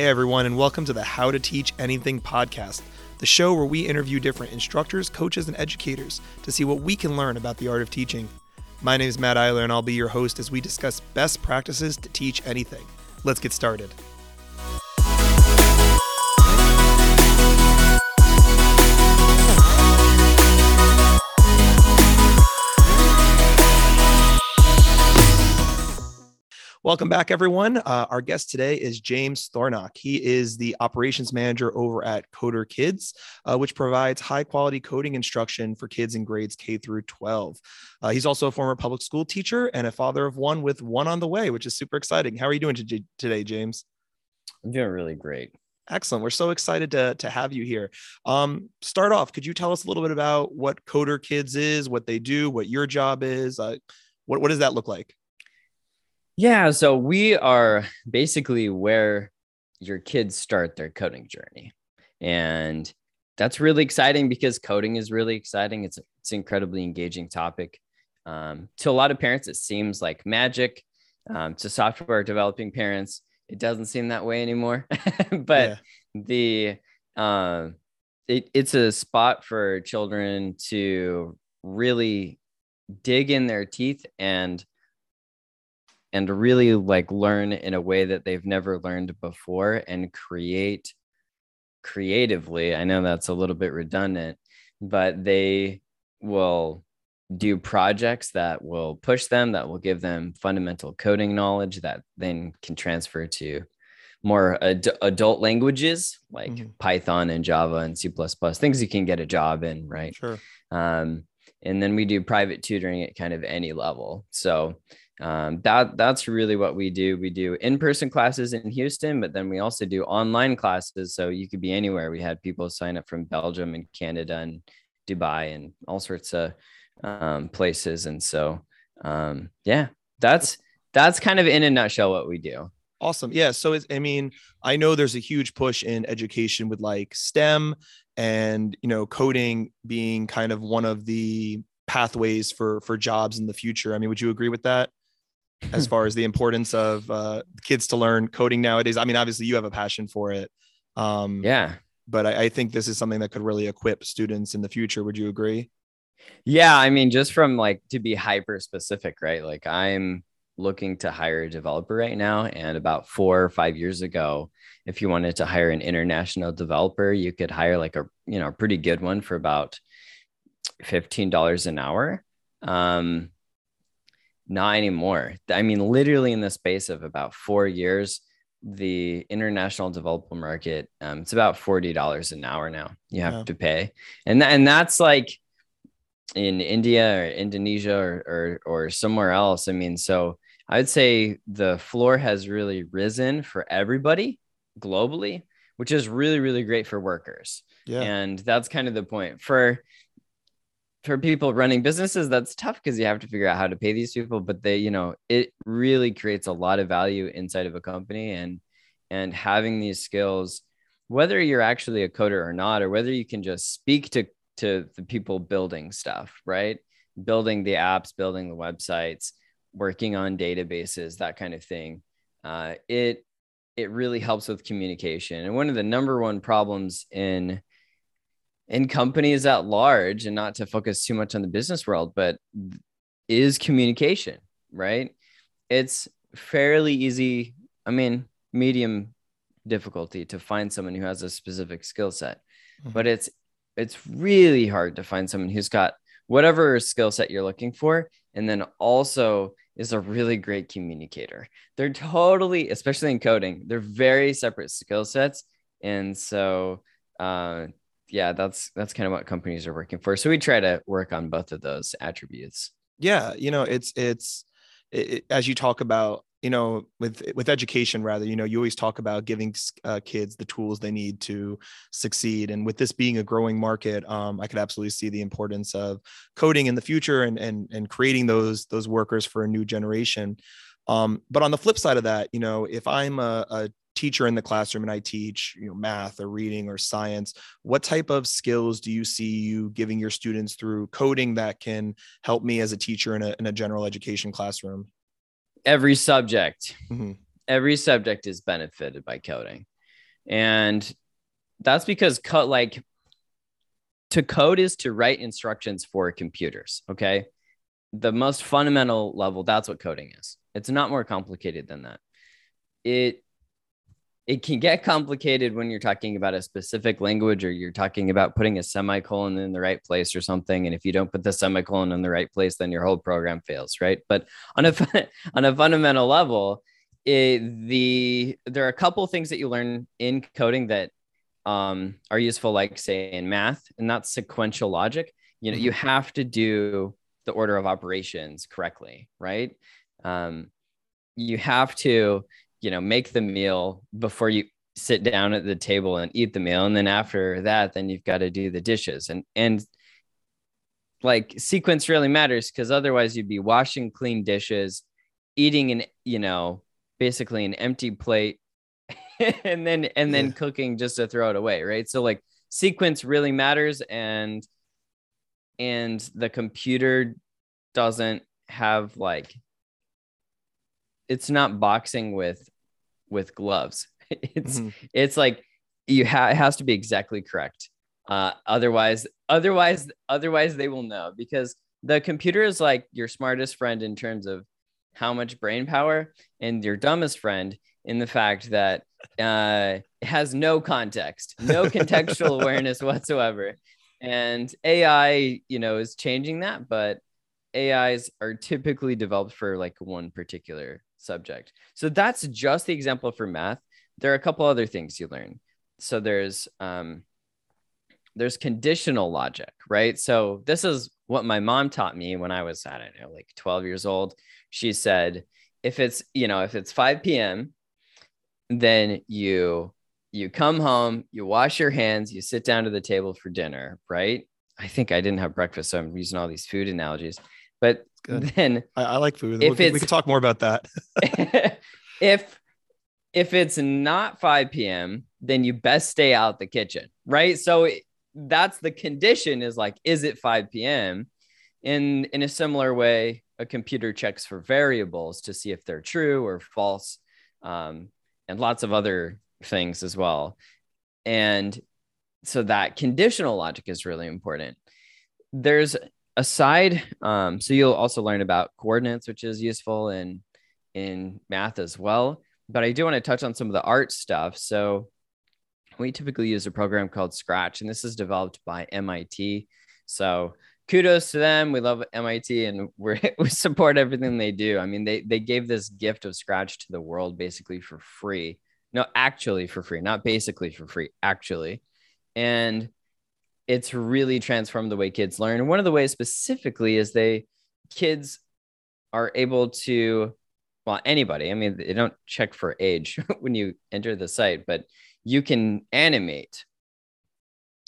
Hey, everyone, and welcome to the How to Teach Anything podcast, the show where we interview different instructors, coaches, and educators to see what we can learn about the art of teaching. My name is Matt Eiler, and I'll be your host as we discuss best practices to teach anything. Let's get started. Welcome back, everyone. Uh, our guest today is James Thornock. He is the operations manager over at Coder Kids, uh, which provides high quality coding instruction for kids in grades K through 12. Uh, he's also a former public school teacher and a father of one with one on the way, which is super exciting. How are you doing today, James? I'm doing really great. Excellent. We're so excited to, to have you here. Um, start off, could you tell us a little bit about what Coder Kids is, what they do, what your job is? Uh, what, what does that look like? Yeah, so we are basically where your kids start their coding journey. And that's really exciting because coding is really exciting. It's it's an incredibly engaging topic. Um, to a lot of parents, it seems like magic. Um, to software developing parents, it doesn't seem that way anymore. but yeah. the uh, it, it's a spot for children to really dig in their teeth and and really like learn in a way that they've never learned before and create creatively. I know that's a little bit redundant, but they will do projects that will push them, that will give them fundamental coding knowledge that then can transfer to more ad- adult languages like mm-hmm. Python and Java and C++, things you can get a job in, right? Sure. Um, and then we do private tutoring at kind of any level. So um, that that's really what we do. We do in-person classes in Houston, but then we also do online classes. So you could be anywhere. We had people sign up from Belgium and Canada and Dubai and all sorts of um, places. And so, um, yeah, that's that's kind of in a nutshell what we do. Awesome. Yeah. So I mean, I know there's a huge push in education with like STEM and you know coding being kind of one of the pathways for for jobs in the future. I mean, would you agree with that? As far as the importance of uh, kids to learn coding nowadays. I mean, obviously you have a passion for it. Um, yeah. But I, I think this is something that could really equip students in the future. Would you agree? Yeah. I mean, just from like to be hyper specific, right? Like I'm looking to hire a developer right now. And about four or five years ago, if you wanted to hire an international developer, you could hire like a, you know, a pretty good one for about $15 an hour. Um, not anymore. I mean, literally in the space of about four years, the international developer market, um, it's about forty dollars an hour now. You have yeah. to pay, and th- and that's like in India or Indonesia or, or or somewhere else. I mean, so I'd say the floor has really risen for everybody globally, which is really really great for workers. Yeah. And that's kind of the point for for people running businesses that's tough because you have to figure out how to pay these people but they you know it really creates a lot of value inside of a company and and having these skills whether you're actually a coder or not or whether you can just speak to to the people building stuff right? Building the apps building the websites working on databases that kind of thing uh, it it really helps with communication. And one of the number one problems in in companies at large and not to focus too much on the business world but is communication right it's fairly easy i mean medium difficulty to find someone who has a specific skill set mm-hmm. but it's it's really hard to find someone who's got whatever skill set you're looking for and then also is a really great communicator they're totally especially in coding they're very separate skill sets and so uh, yeah, that's that's kind of what companies are working for. So we try to work on both of those attributes. Yeah, you know, it's it's it, as you talk about, you know, with with education rather, you know, you always talk about giving uh, kids the tools they need to succeed. And with this being a growing market, um, I could absolutely see the importance of coding in the future and and and creating those those workers for a new generation. Um, but on the flip side of that, you know, if I'm a, a teacher in the classroom and I teach, you know, math or reading or science, what type of skills do you see you giving your students through coding that can help me as a teacher in a, in a general education classroom? Every subject, mm-hmm. every subject is benefited by coding. And that's because cut like to code is to write instructions for computers. Okay. The most fundamental level, that's what coding is. It's not more complicated than that. It it can get complicated when you're talking about a specific language or you're talking about putting a semicolon in the right place or something. And if you don't put the semicolon in the right place then your whole program fails right? But on a on a fundamental level it, the there are a couple things that you learn in coding that um, are useful like say in math and that's sequential logic. You know you mm-hmm. have to do the order of operations correctly right? Um, you have to you know make the meal before you sit down at the table and eat the meal. And then after that then you've got to do the dishes. And and like sequence really matters because otherwise you'd be washing clean dishes eating an you know basically an empty plate and then and then yeah. cooking just to throw it away right? So like sequence really matters and and the computer doesn't have like it's not boxing with with gloves. It's mm-hmm. it's like you have it has to be exactly correct. Uh, otherwise, otherwise, otherwise they will know because the computer is like your smartest friend in terms of how much brain power, and your dumbest friend in the fact that uh, it has no context, no contextual awareness whatsoever. And AI, you know, is changing that, but AIs are typically developed for like one particular subject. So that's just the example for math. There are a couple other things you learn. So there's um, there's conditional logic, right? So this is what my mom taught me when I was I don't know like 12 years old. She said if it's you know if it's 5 p.m. then you you come home, you wash your hands, you sit down to the table for dinner, right? I think I didn't have breakfast, so I'm using all these food analogies. But then I, I, like food. If we, we can talk more about that. if if it's not 5 p.m., then you best stay out the kitchen, right? So that's the condition is like, is it 5 p.m.? In in a similar way, a computer checks for variables to see if they're true or false, um, and lots of other things as well. And so that conditional logic is really important. There's aside um, so you'll also learn about coordinates which is useful in in math as well. But i do want to touch on some of the art stuff. So we typically use a program called scratch and this is developed by mit so kudos to them. We love mit and we we support everything they do. I mean they they gave this gift of scratch to the world basically for free. No actually for free not basically for free actually. And it's really transformed the way kids learn. One of the ways specifically is they kids are able to well anybody i mean they don't check for age when you enter the site but you can animate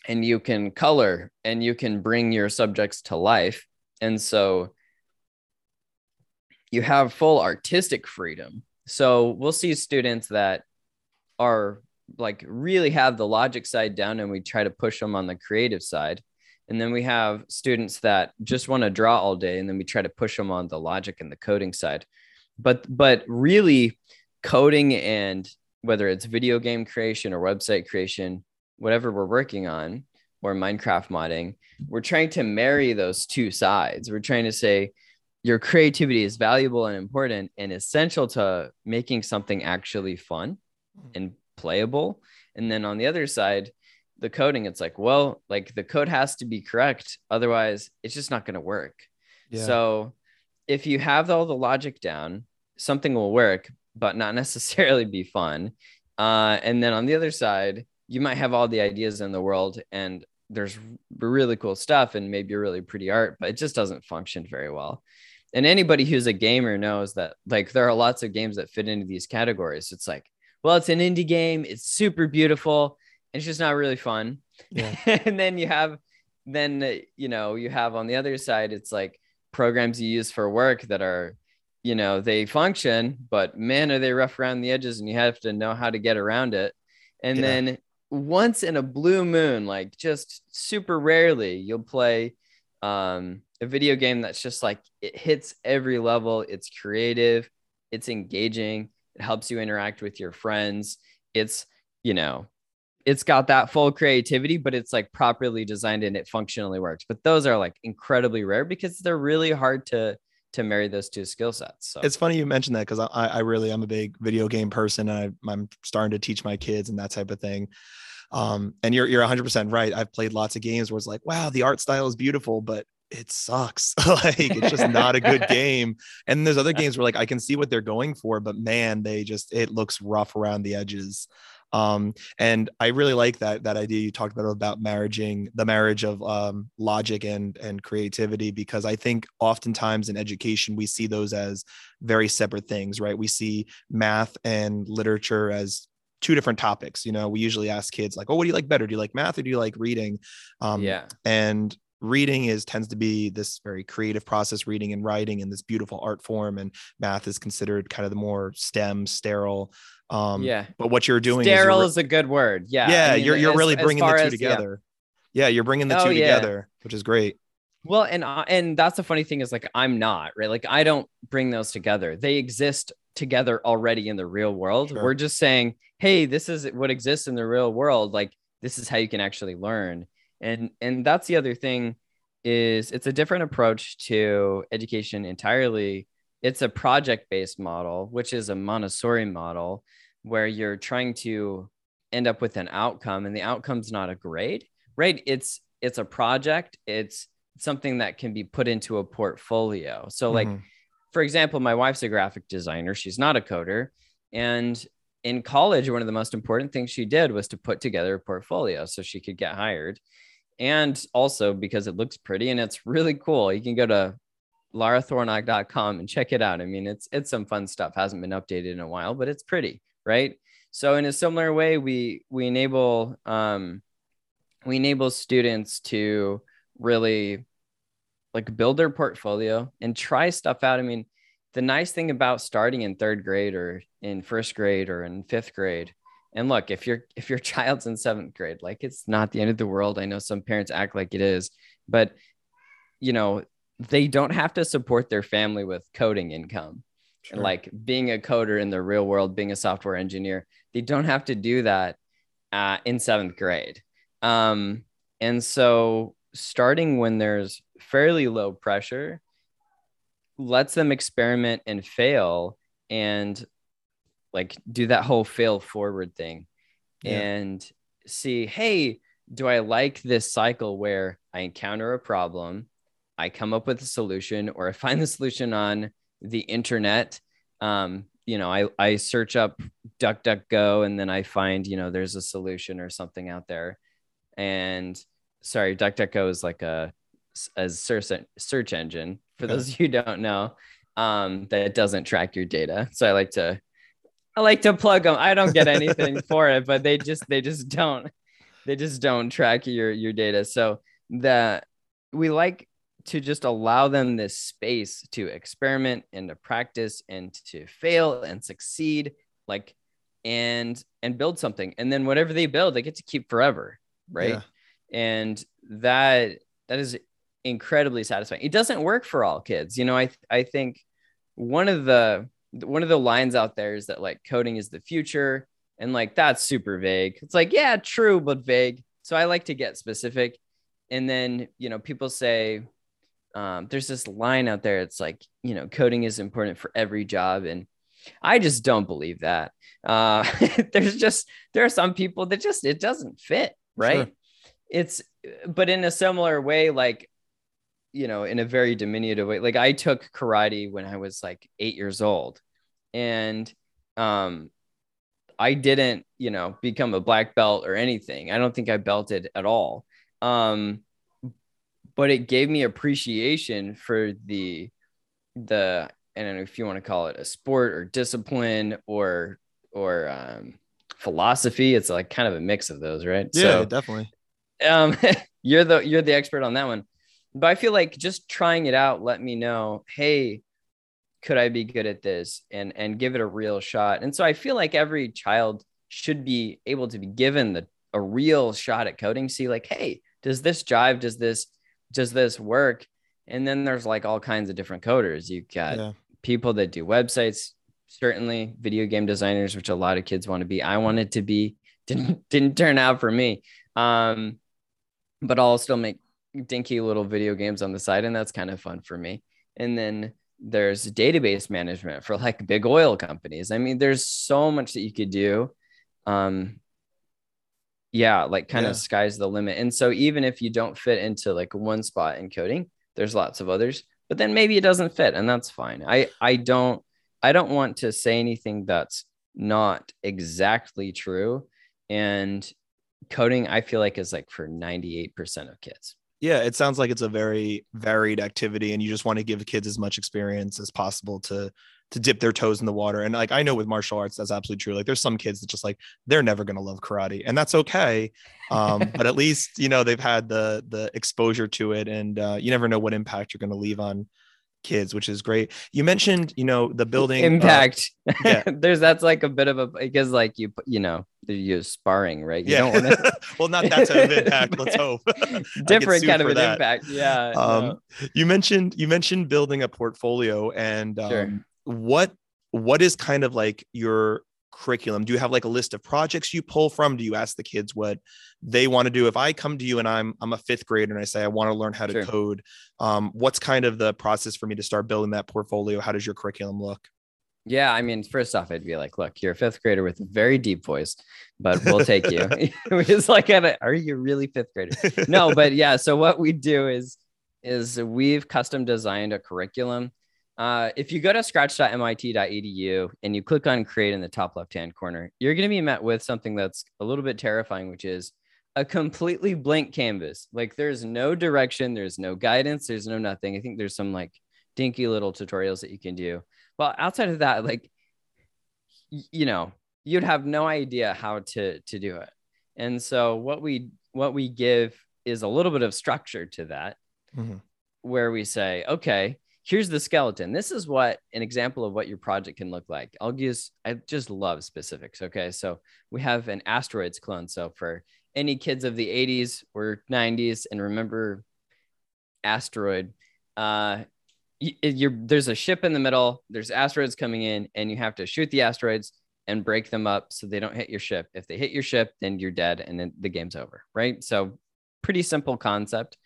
and you can color and you can bring your subjects to life and so you have full artistic freedom so we'll see students that are like really have the logic side down and we try to push them on the creative side. And then we have students that just want to draw all day and then we try to push them on the logic and the coding side. But but really coding and whether it's video game creation or website creation whatever we're working on or minecraft modding we're trying to marry those two sides. We're trying to say your creativity is valuable and important and essential to making something actually fun hmm. and playable. And then on the other side, the coding, it's like, well, like the code has to be correct. Otherwise, it's just not going to work. Yeah. So if you have all the logic down, something will work, but not necessarily be fun. Uh, and then on the other side, you might have all the ideas in the world and there's really cool stuff and maybe really pretty art, but it just doesn't function very well. And anybody who's a gamer knows that like there are lots of games that fit into these categories. It's like well, it's an indie game. It's super beautiful. It's just not really fun. Yeah. and then you have, then, you know, you have on the other side, it's like programs you use for work that are, you know, they function, but man, are they rough around the edges and you have to know how to get around it. And yeah. then once in a blue moon, like just super rarely, you'll play um, a video game that's just like it hits every level. It's creative, it's engaging, it helps you interact with your friends it's you know, it's got that full creativity, but it's like properly designed and it functionally works. But those are like incredibly rare because they're really hard to to marry those two skill sets. So it's funny you mentioned that because I, I really am a big video game person and I, I'm starting to teach my kids and that type of thing. Um, and you're you're 100% right. I've played lots of games where it's like, wow, the art style is beautiful, but it sucks. like it's just not a good game. And there's other games where like I can see what they're going for, but man, they just it looks rough around the edges. Um, and I really like that that idea you talked about about marrying the marriage of um, logic and and creativity because I think oftentimes in education we see those as very separate things, right? We see math and literature as two different topics. You know, we usually ask kids like, "Oh, what do you like better? Do you like math or do you like reading?" Um, yeah. And reading is tends to be this very creative process reading and writing and this beautiful art form and math is considered kind of the more stem sterile um yeah but what you're doing sterile is, is a good word yeah yeah I mean, you're, you're as, really bringing the two as, together yeah. yeah. you're bringing the oh, two yeah. together which is great well and uh, and that's the funny thing is like i'm not right like i don't bring those together they exist together already in the real world sure. we're just saying hey this is what exists in the real world like this is how you can actually learn and and that's the other thing is it's a different approach to education entirely. It's a project based model which is a montessori model where you're trying to end up with an outcome and the outcome's not a grade right? It's it's a project. It's something that can be put into a portfolio. So like mm-hmm. for example my wife's a graphic designer. She's not a coder. And in college one of the most important things she did was to put together a portfolio so she could get hired and also because it looks pretty and it's really cool. You can go to larathornock.com and check it out. I mean, it's it's some fun stuff. Hasn't been updated in a while, but it's pretty, right? So in a similar way, we we enable um, we enable students to really like build their portfolio and try stuff out. I mean, the nice thing about starting in third grade or in first grade or in fifth grade and look, if your if your child's in seventh grade, like it's not the end of the world. I know some parents act like it is, but you know, they don't have to support their family with coding income. Sure. And like being a coder in the real world, being a software engineer, they don't have to do that uh, in seventh grade. Um, and so starting when there's fairly low pressure lets them experiment and fail and like do that whole fail forward thing. Yeah. and see hey do i like this cycle where i encounter a problem i come up with a solution or i find the solution on the internet? Um, you know I, I search up duckduckgo and then i find you know there's a solution or something out there. And sorry duckduckgo is like a, a search, search engine for those of you who don't know um, that doesn't track your data. So i like to I like to plug them. I don't get anything for it, but they just they just don't they just don't track your your data. So that we like to just allow them this space to experiment and to practice and to fail and succeed like and and build something and then whatever they build they get to keep forever right yeah. and that that is incredibly satisfying it doesn't work for all kids you know i i think one of the one of the lines out there is that like coding is the future and like that's super vague. It's like yeah true but vague. So i like to get specific. And then you know people say um, there's this line out there it's like you know coding is important for every job and i just don't believe that. Uh, there's just there are some people that just it doesn't fit right? Sure. it's but in a similar way like you know, in a very diminutive way. Like I took karate when I was like eight years old, and um, I didn't, you know, become a black belt or anything. I don't think I belted at all. Um, but it gave me appreciation for the the I don't know if you want to call it a sport or discipline or or um, philosophy. It's like kind of a mix of those, right? Yeah, so, definitely. Um, you're the you're the expert on that one but I feel like just trying it out let me know, hey, could I be good at this and and give it a real shot. And so I feel like every child should be able to be given the a real shot at coding, see like, hey, does this jive? Does this does this work? And then there's like all kinds of different coders. You've got yeah. people that do websites, certainly video game designers, which a lot of kids want to be. I wanted to be didn't didn't turn out for me. Um, but I'll still make dinky little video games on the side, and that's kind of fun for me. And then there's database management for like big oil companies. I mean, there's so much that you could do. Um, yeah, like kind yeah. of sky's the limit. And so even if you don't fit into like one spot in coding, there's lots of others. But then maybe it doesn't fit, and that's fine. I I don't I don't want to say anything that's not exactly true. And coding, I feel like is like for 98% of kids. Yeah, it sounds like it's a very varied activity, and you just want to give kids as much experience as possible to to dip their toes in the water. And like I know with martial arts, that's absolutely true. Like there's some kids that just like they're never gonna love karate, and that's okay. Um, but at least you know they've had the the exposure to it, and uh, you never know what impact you're gonna leave on kids, which is great. You mentioned, you know, the building uh, impact. Uh, yeah. There's that's like a bit of a because like you you know you use sparring, right? You yeah. Wanna... well, not that type of impact. Let's hope. Different kind of an that. impact. Yeah. Um, no. you mentioned you mentioned building a portfolio, and um, sure. what what is kind of like your curriculum? Do you have like a list of projects you pull from? Do you ask the kids what they want to do? If I come to you and I'm I'm a fifth grader and I say I want to learn how to sure. code, um, what's kind of the process for me to start building that portfolio? How does your curriculum look? Yeah, I mean, first off, I'd be like, look, you're a fifth grader with a very deep voice, but we'll take you. it's like, are you really fifth grader? No, but yeah. So what we do is is we've custom designed a curriculum uh, if you go to scratch.mit.edu and you click on create in the top left hand corner, you're going to be met with something that's a little bit terrifying, which is a completely blank canvas. Like there's no direction, there's no guidance, there's no nothing. I think there's some like dinky little tutorials that you can do. Well, outside of that, like, you know, you'd have no idea how to to do it. And so what we what we give is a little bit of structure to that, mm-hmm. where we say, okay, here's the skeleton. This is what an example of what your project can look like. I'll use, I just love specifics. Okay. So we have an asteroids clone. So for any kids of the 80s or 90s and remember asteroid, uh, you're, there's a ship in the middle, there's asteroids coming in, and you have to shoot the asteroids and break them up so they don't hit your ship. If they hit your ship, then you're dead and then the game's over. Right. So, pretty simple concept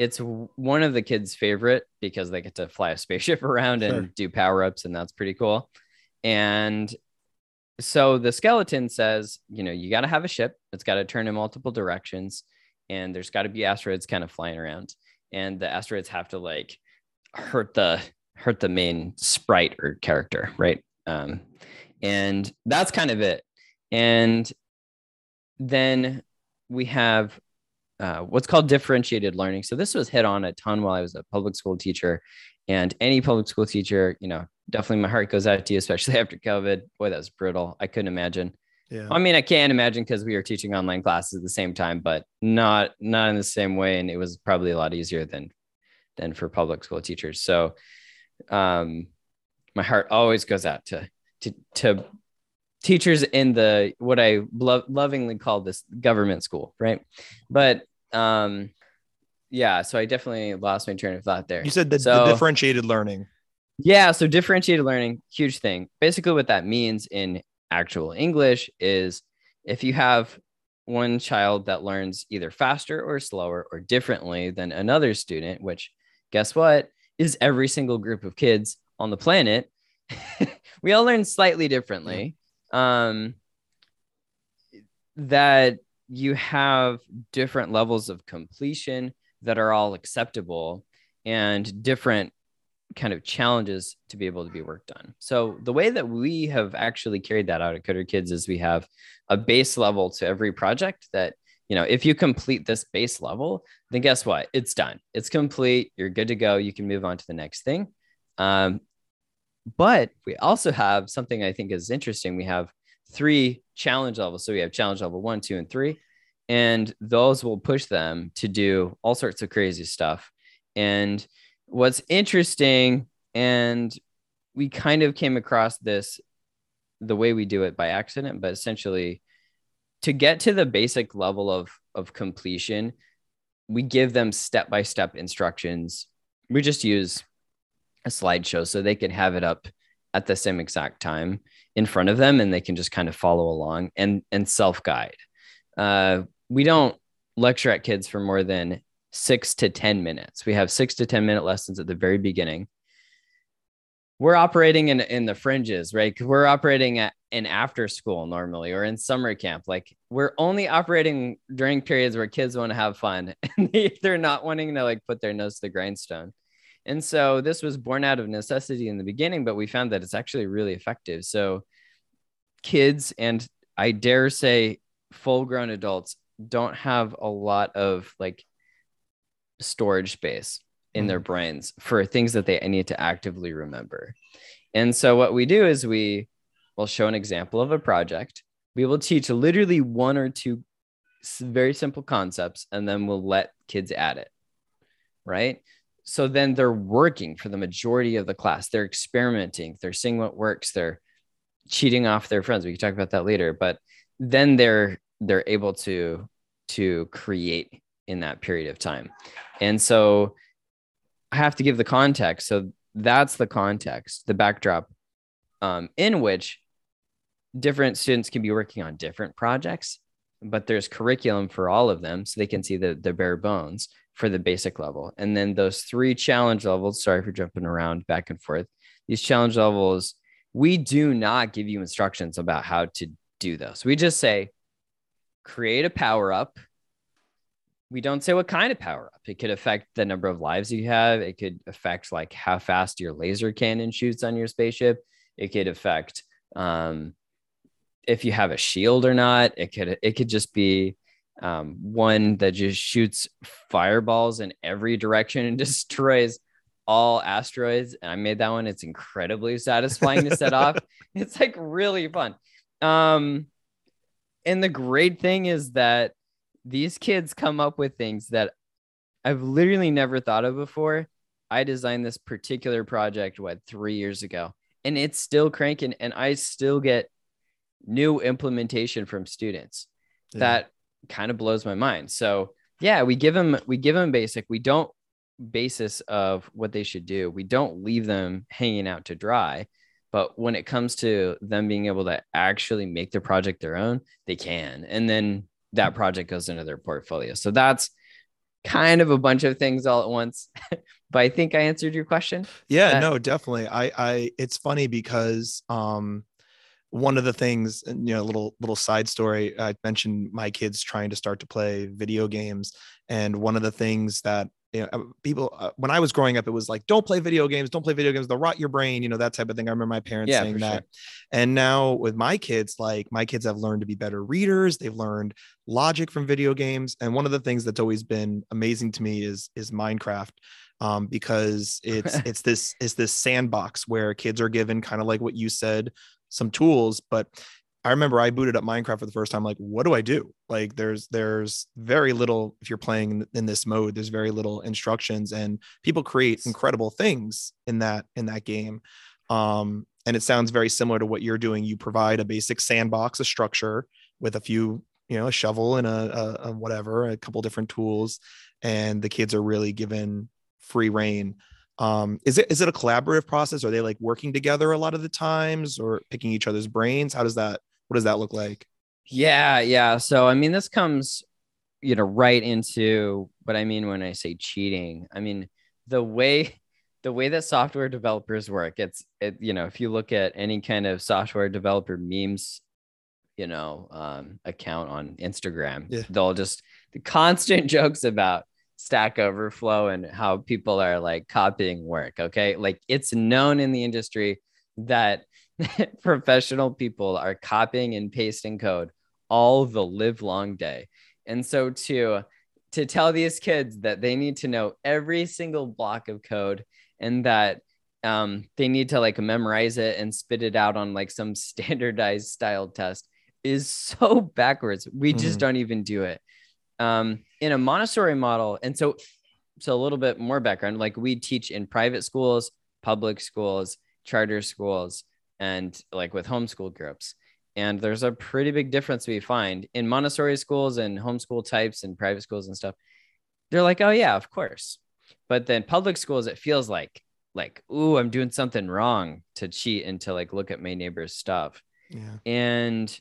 it's one of the kids' favorite because they get to fly a spaceship around sure. and do power ups, and that's pretty cool. And so the skeleton says, you know, you got to have a ship. It's got to turn in multiple directions, and there's got to be asteroids kind of flying around, and the asteroids have to like hurt the hurt the main sprite or character, right? Um, and that's kind of it. And then we have uh, what's called differentiated learning. So this was hit on a ton while I was a public school teacher, and any public school teacher, you know, definitely my heart goes out to you, especially after COVID. Boy, that was brutal. I couldn't imagine. Yeah. I mean, I can't imagine because we were teaching online classes at the same time, but not not in the same way, and it was probably a lot easier than than for public school teachers. So, um, my heart always goes out to to to teachers in the what I lo- lovingly call this government school, right? But um, yeah, so I definitely lost my train of thought there. You said the, so, the differentiated learning. Yeah, so differentiated learning, huge thing. Basically, what that means in actual English is if you have one child that learns either faster or slower or differently than another student, which guess what is every single group of kids on the planet, we all learn slightly differently. Um, that you have different levels of completion that are all acceptable and different kind of challenges to be able to be worked on. So the way that we have actually carried that out at Coder Kids is we have a base level to every project that you know if you complete this base level then guess what? It's done. It's complete. You're good to go. You can move on to the next thing. Um, but we also have something i think is interesting. We have three challenge levels. So we have challenge level one, two, and three. And those will push them to do all sorts of crazy stuff. And what's interesting, and we kind of came across this the way we do it by accident, but essentially to get to the basic level of, of completion, we give them step by step instructions. We just use a slideshow so they can have it up at the same exact time in front of them and they can just kind of follow along and and self-guide. Uh, we don't lecture at kids for more than six to ten minutes. We have six to ten minute lessons at the very beginning. We're operating in in the fringes right? We're operating at in after school normally or in summer camp. Like we're only operating during periods where kids want to have fun and they, they're not wanting to like put their nose to the grindstone and so this was born out of necessity in the beginning, but we found that it's actually really effective. So kids and I dare say full grown adults don't have a lot of like storage space in their mm-hmm. brains for things that they need to actively remember. And so what we do is we will show an example of a project. We will teach literally one or two very simple concepts and then we'll let kids add it. Right? So then they're working for the majority of the class. They're experimenting. They're seeing what works. They're cheating off their friends. We can talk about that later. But then they're they're able to to create in that period of time. And so i have to give the context. So that's the context the backdrop um, in which different students can be working on different projects but there's curriculum for all of them so they can see the, the bare bones for the basic level. And then those three challenge levels, sorry for jumping around back and forth. These challenge levels, we do not give you instructions about how to do those. We just say, create a power up. We don't say what kind of power up. It could affect the number of lives you have. It could affect like how fast your laser cannon shoots on your spaceship. It could affect um, if you have a shield or not. It could it could just be um, one that just shoots fireballs in every direction and destroys all asteroids. And I made that one. It's incredibly satisfying to set off. It's like really fun. Um, and the great thing is that these kids come up with things that I've literally never thought of before. I designed this particular project, what, three years ago, and it's still cranking. And I still get new implementation from students yeah. that kind of blows my mind. So yeah, we give them we give them basic. We don't basis of what they should do. We don't leave them hanging out to dry. But when it comes to them being able to actually make their project their own, they can. And then that project goes into their portfolio. So that's kind of a bunch of things all at once. but I think I answered your question. Yeah, uh, no, definitely. I I it's funny because um one of the things you know little little side story i mentioned my kids trying to start to play video games and one of the things that you know uh, people uh, when i was growing up it was like don't play video games don't play video games they'll rot your brain you know that type of thing i remember my parents yeah, saying that sure. and now with my kids like my kids have learned to be better readers they've learned logic from video games and one of the things that's always been amazing to me is is minecraft um, because it's it's this it's this sandbox where kids are given kind of like what you said some tools, but I remember I booted up Minecraft for the first time. Like, what do I do? Like, there's there's very little if you're playing in this mode. There's very little instructions, and people create incredible things in that in that game. Um, and it sounds very similar to what you're doing. You provide a basic sandbox, a structure with a few, you know, a shovel and a, a, a whatever, a couple different tools, and the kids are really given free rein um, is it is it a collaborative process? Are they like working together a lot of the times or picking each other's brains? How does that what does that look like? Yeah yeah. So i mean this comes you know right into what i mean when i say cheating. I mean the way the way that software developers work it's it you know if you look at any kind of software developer memes you know um, account on instagram yeah. they'll just the constant jokes about Stack Overflow and how people are like copying work. Okay. Like it's known in the industry that professional people are copying and pasting code all the live long day. And so to to tell these kids that they need to know every single block of code and that um, they need to like memorize it and spit it out on like some standardized style test is so backwards. We just mm. don't even do it um, in a Montessori model, and so so a little bit more background. Like we teach in private schools, public schools, charter schools, and like with homeschool groups. And there's a pretty big difference we find in Montessori schools and homeschool types and private schools and stuff. They're like, oh yeah, of course. But then public schools, it feels like like, ooh, I'm doing something wrong to cheat and to like look at my neighbor's stuff. Yeah. And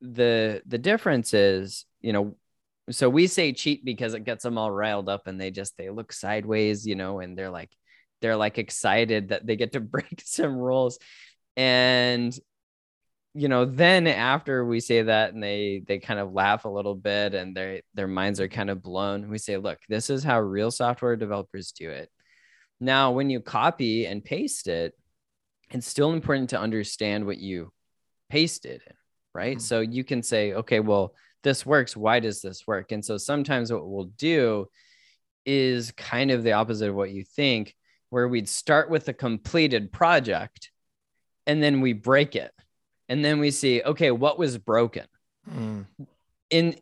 the the difference is, you know, so we say cheat because it gets them all riled up and they just they look sideways, you know, and they're like they're like excited that they get to break some rules. And you know, then after we say that and they they kind of laugh a little bit and their their minds are kind of blown, we say, look, this is how real software developers do it. Now, when you copy and paste it, it's still important to understand what you pasted, right? Mm-hmm. So you can say, okay, well, this works. Why does this work? And so sometimes what we'll do is kind of the opposite of what you think, where we'd start with a completed project and then we break it and then we see okay what was broken mm. in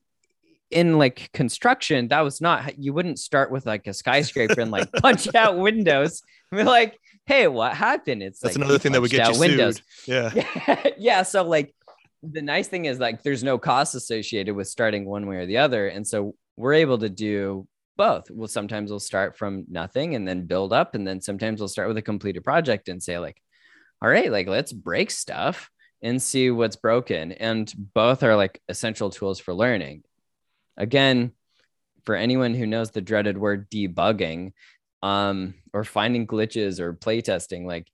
in like construction that was not you wouldn't start with like a skyscraper and like punch out windows we're like hey what happened it's that's like, another thing that would get you windows sued. yeah yeah so like the nice thing is like there's no cost associated with starting one way or the other and so we're able to do both well sometimes we'll start from nothing and then build up and then sometimes we'll start with a completed project and say like all right like let's break stuff and see what's broken. And both are like essential tools for learning. Again, for anyone who knows the dreaded word debugging um, or finding glitches or playtesting, like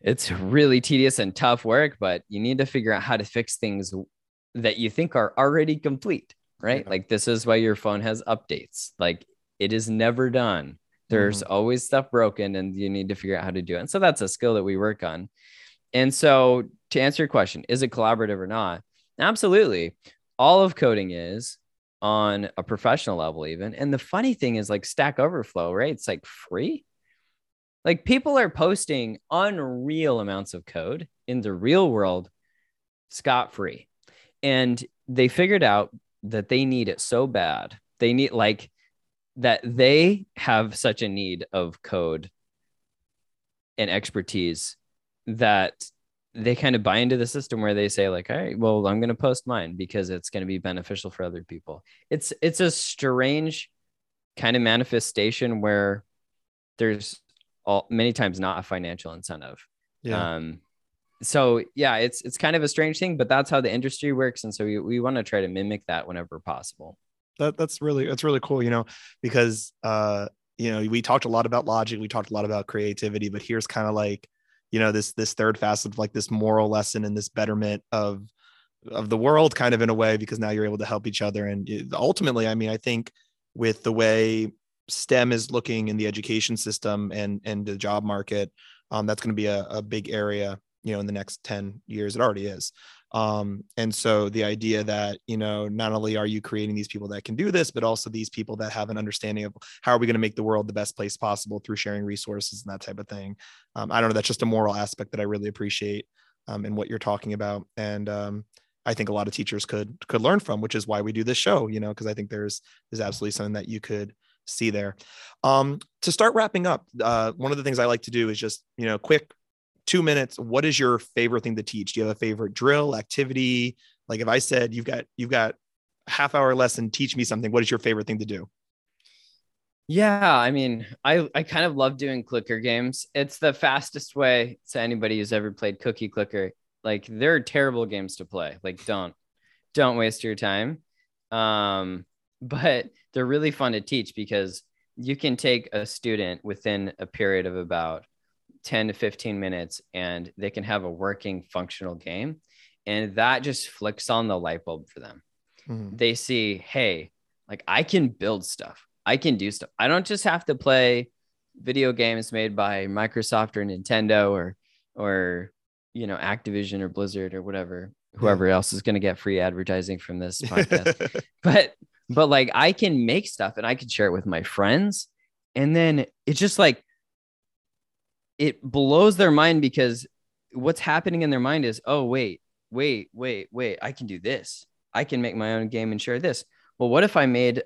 it's really tedious and tough work, but you need to figure out how to fix things that you think are already complete, right? Yeah. Like this is why your phone has updates. Like it is never done. There's mm-hmm. always stuff broken and you need to figure out how to do it. And so that's a skill that we work on. And so to answer your question, is it collaborative or not? Absolutely. All of coding is on a professional level, even. And the funny thing is, like Stack Overflow, right? It's like free. Like people are posting unreal amounts of code in the real world scot free. And they figured out that they need it so bad. They need, like, that they have such a need of code and expertise that they kind of buy into the system where they say like all right well i'm going to post mine because it's going to be beneficial for other people it's it's a strange kind of manifestation where there's all many times not a financial incentive. Yeah. um so yeah it's it's kind of a strange thing but that's how the industry works. And so we, we want to try to mimic that whenever possible. That that's really that's really cool you know because uh you know we talked a lot about logic we talked a lot about creativity but here's kind of like you know this this third facet of like this moral lesson and this betterment of of the world kind of in a way because now you're able to help each other. And ultimately i mean i think with the way stem is looking in the education system and and the job market um, that's going to be a, a big area you know in the next 10 years. It already is. Um, and so the idea that you know not only are you creating these people that can do this but also these people that have an understanding of how are we going to make the world the best place possible through sharing resources and that type of thing. Um, i don't know that's just a moral aspect that i really appreciate um, in what you're talking about. And um, i think a lot of teachers could could learn from which is why we do this show you know because i think there's there's absolutely something that you could see there. Um, to start wrapping up uh, one of the things i like to do is just you know quick two minutes what is your favorite thing to teach? Do you have a favorite drill activity? Like if i said you've got you've got half hour lesson teach me something what is your favorite thing to do? Yeah i mean i i kind of love doing clicker games. It's the fastest way to anybody who's ever played cookie clicker. Like they're terrible games to play. Like don't don't waste your time. Um but they're really fun to teach because you can take a student within a period of about 10 to 15 minutes and they can have a working functional game and that just flicks on the light bulb for them. Mm-hmm. they see hey like i can build stuff. I can do stuff. I don't just have to play video games made by microsoft or nintendo or or you know activision or blizzard or whatever whoever else is going to get free advertising from this podcast. But but like i can make stuff and i can share it with my friends and then it's just like it blows their mind because what's happening in their mind is, oh, wait, wait, wait, wait, I can do this. I can make my own game and share this. Well, what if I made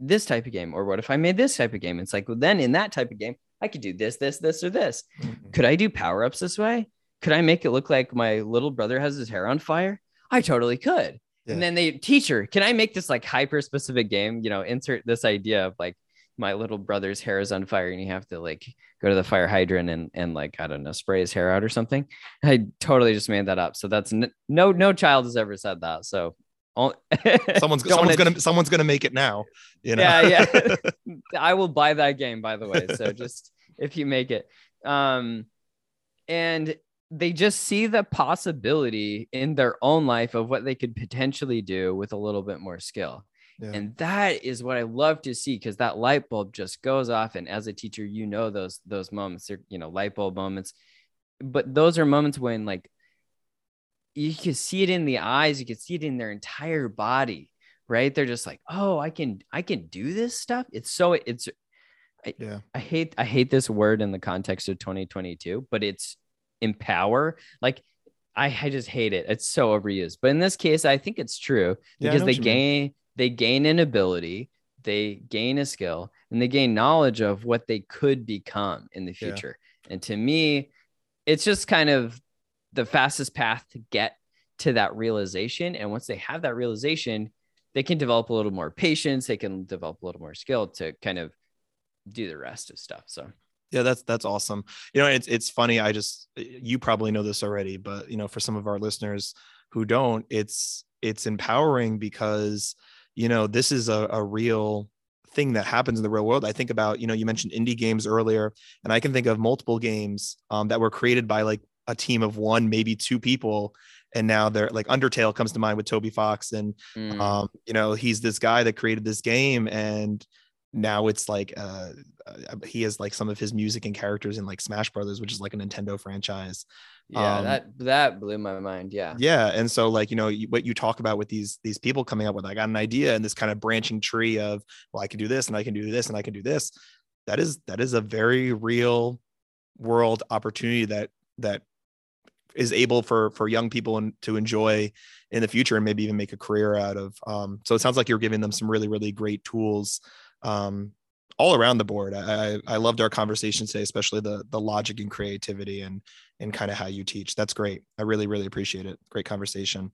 this type of game? Or what if I made this type of game? It's like, well, then in that type of game, I could do this, this, this, or this. Mm-hmm. Could I do power ups this way? Could I make it look like my little brother has his hair on fire? I totally could. Yeah. And then they teacher, can I make this like hyper specific game? You know, insert this idea of like my little brother's hair is on fire and you have to like go to the fire hydrant and and like I don't know spray his hair out or something. I totally just made that up. So that's n- no no child has ever said that. So someone's someone's gonna someone's gonna make it now. You know? Yeah, yeah. I will buy that game by the way. So just if you make it, um, and they just see the possibility in their own life of what they could potentially do with a little bit more skill. Yeah. And that is what I love to see because that light bulb just goes off. And as a teacher, you know those those moments, they're you know, light bulb moments. But those are moments when like you can see it in the eyes, you can see it in their entire body, right? They're just like, oh, I can I can do this stuff. It's so it's I, yeah. I hate I hate this word in the context of 2022, but it's empower. Like I, I just hate it. It's so overused. But in this case, I think it's true because yeah, they gain mean. they gain an ability, they gain a skill, and they gain knowledge of what they could become in the future. Yeah. And to me, it's just kind of the fastest path to get to that realization. And once they have that realization, they can develop a little more patience, they can develop a little more skill to kind of do the rest of stuff. So yeah, that's that's awesome. You know, it's it's funny. I just you probably know this already, but you know, for some of our listeners who don't, it's it's empowering because you know this is a, a real thing that happens in the real world. I think about you know you mentioned indie games earlier, and I can think of multiple games um, that were created by like a team of one, maybe two people, and now they're like Undertale comes to mind with Toby Fox, and mm. um, you know he's this guy that created this game, and now it's like uh, uh, he has like some of his music and characters in like Smash Brothers, which is like a Nintendo franchise. Yeah, um, that that blew my mind. Yeah. Yeah, and so like you know what you talk about with these these people coming up with I got an idea and this kind of branching tree of well I can do this and I can do this and I can do this. That is that is a very real world opportunity that that is able for for young people to enjoy in the future and maybe even make a career out of. Um, so it sounds like you're giving them some really really great tools um, all around the board. I, I loved our conversation today, especially the the logic and creativity and and kind of how you teach. That's great. I really really appreciate it. Great conversation.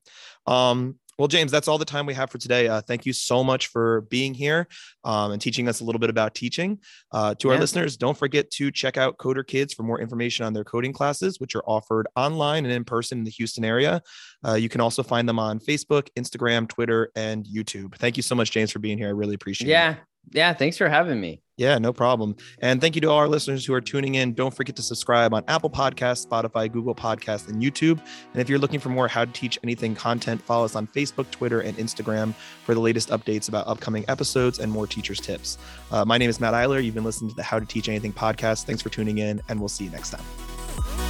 Um, well, James, that's all the time we have for today. Uh, thank you so much for being here um, and teaching us a little bit about teaching. Uh, to yeah. our listeners, don't forget to check out Coder Kids for more information on their coding classes, which are offered online and in person in the Houston area. Uh, you can also find them on Facebook, Instagram, Twitter, and YouTube. Thank you so much, James, for being here. I really appreciate yeah. it. Yeah. Yeah, thanks for having me. Yeah, no problem. And thank you to all our listeners who are tuning in. Don't forget to subscribe on Apple Podcasts, Spotify, Google Podcasts, and YouTube. And if you're looking for more How to Teach Anything content, follow us on Facebook, Twitter, and Instagram for the latest updates about upcoming episodes and more teachers' tips. Uh, my name is Matt Eiler. You've been listening to the How to Teach Anything podcast. Thanks for tuning in, and we'll see you next time.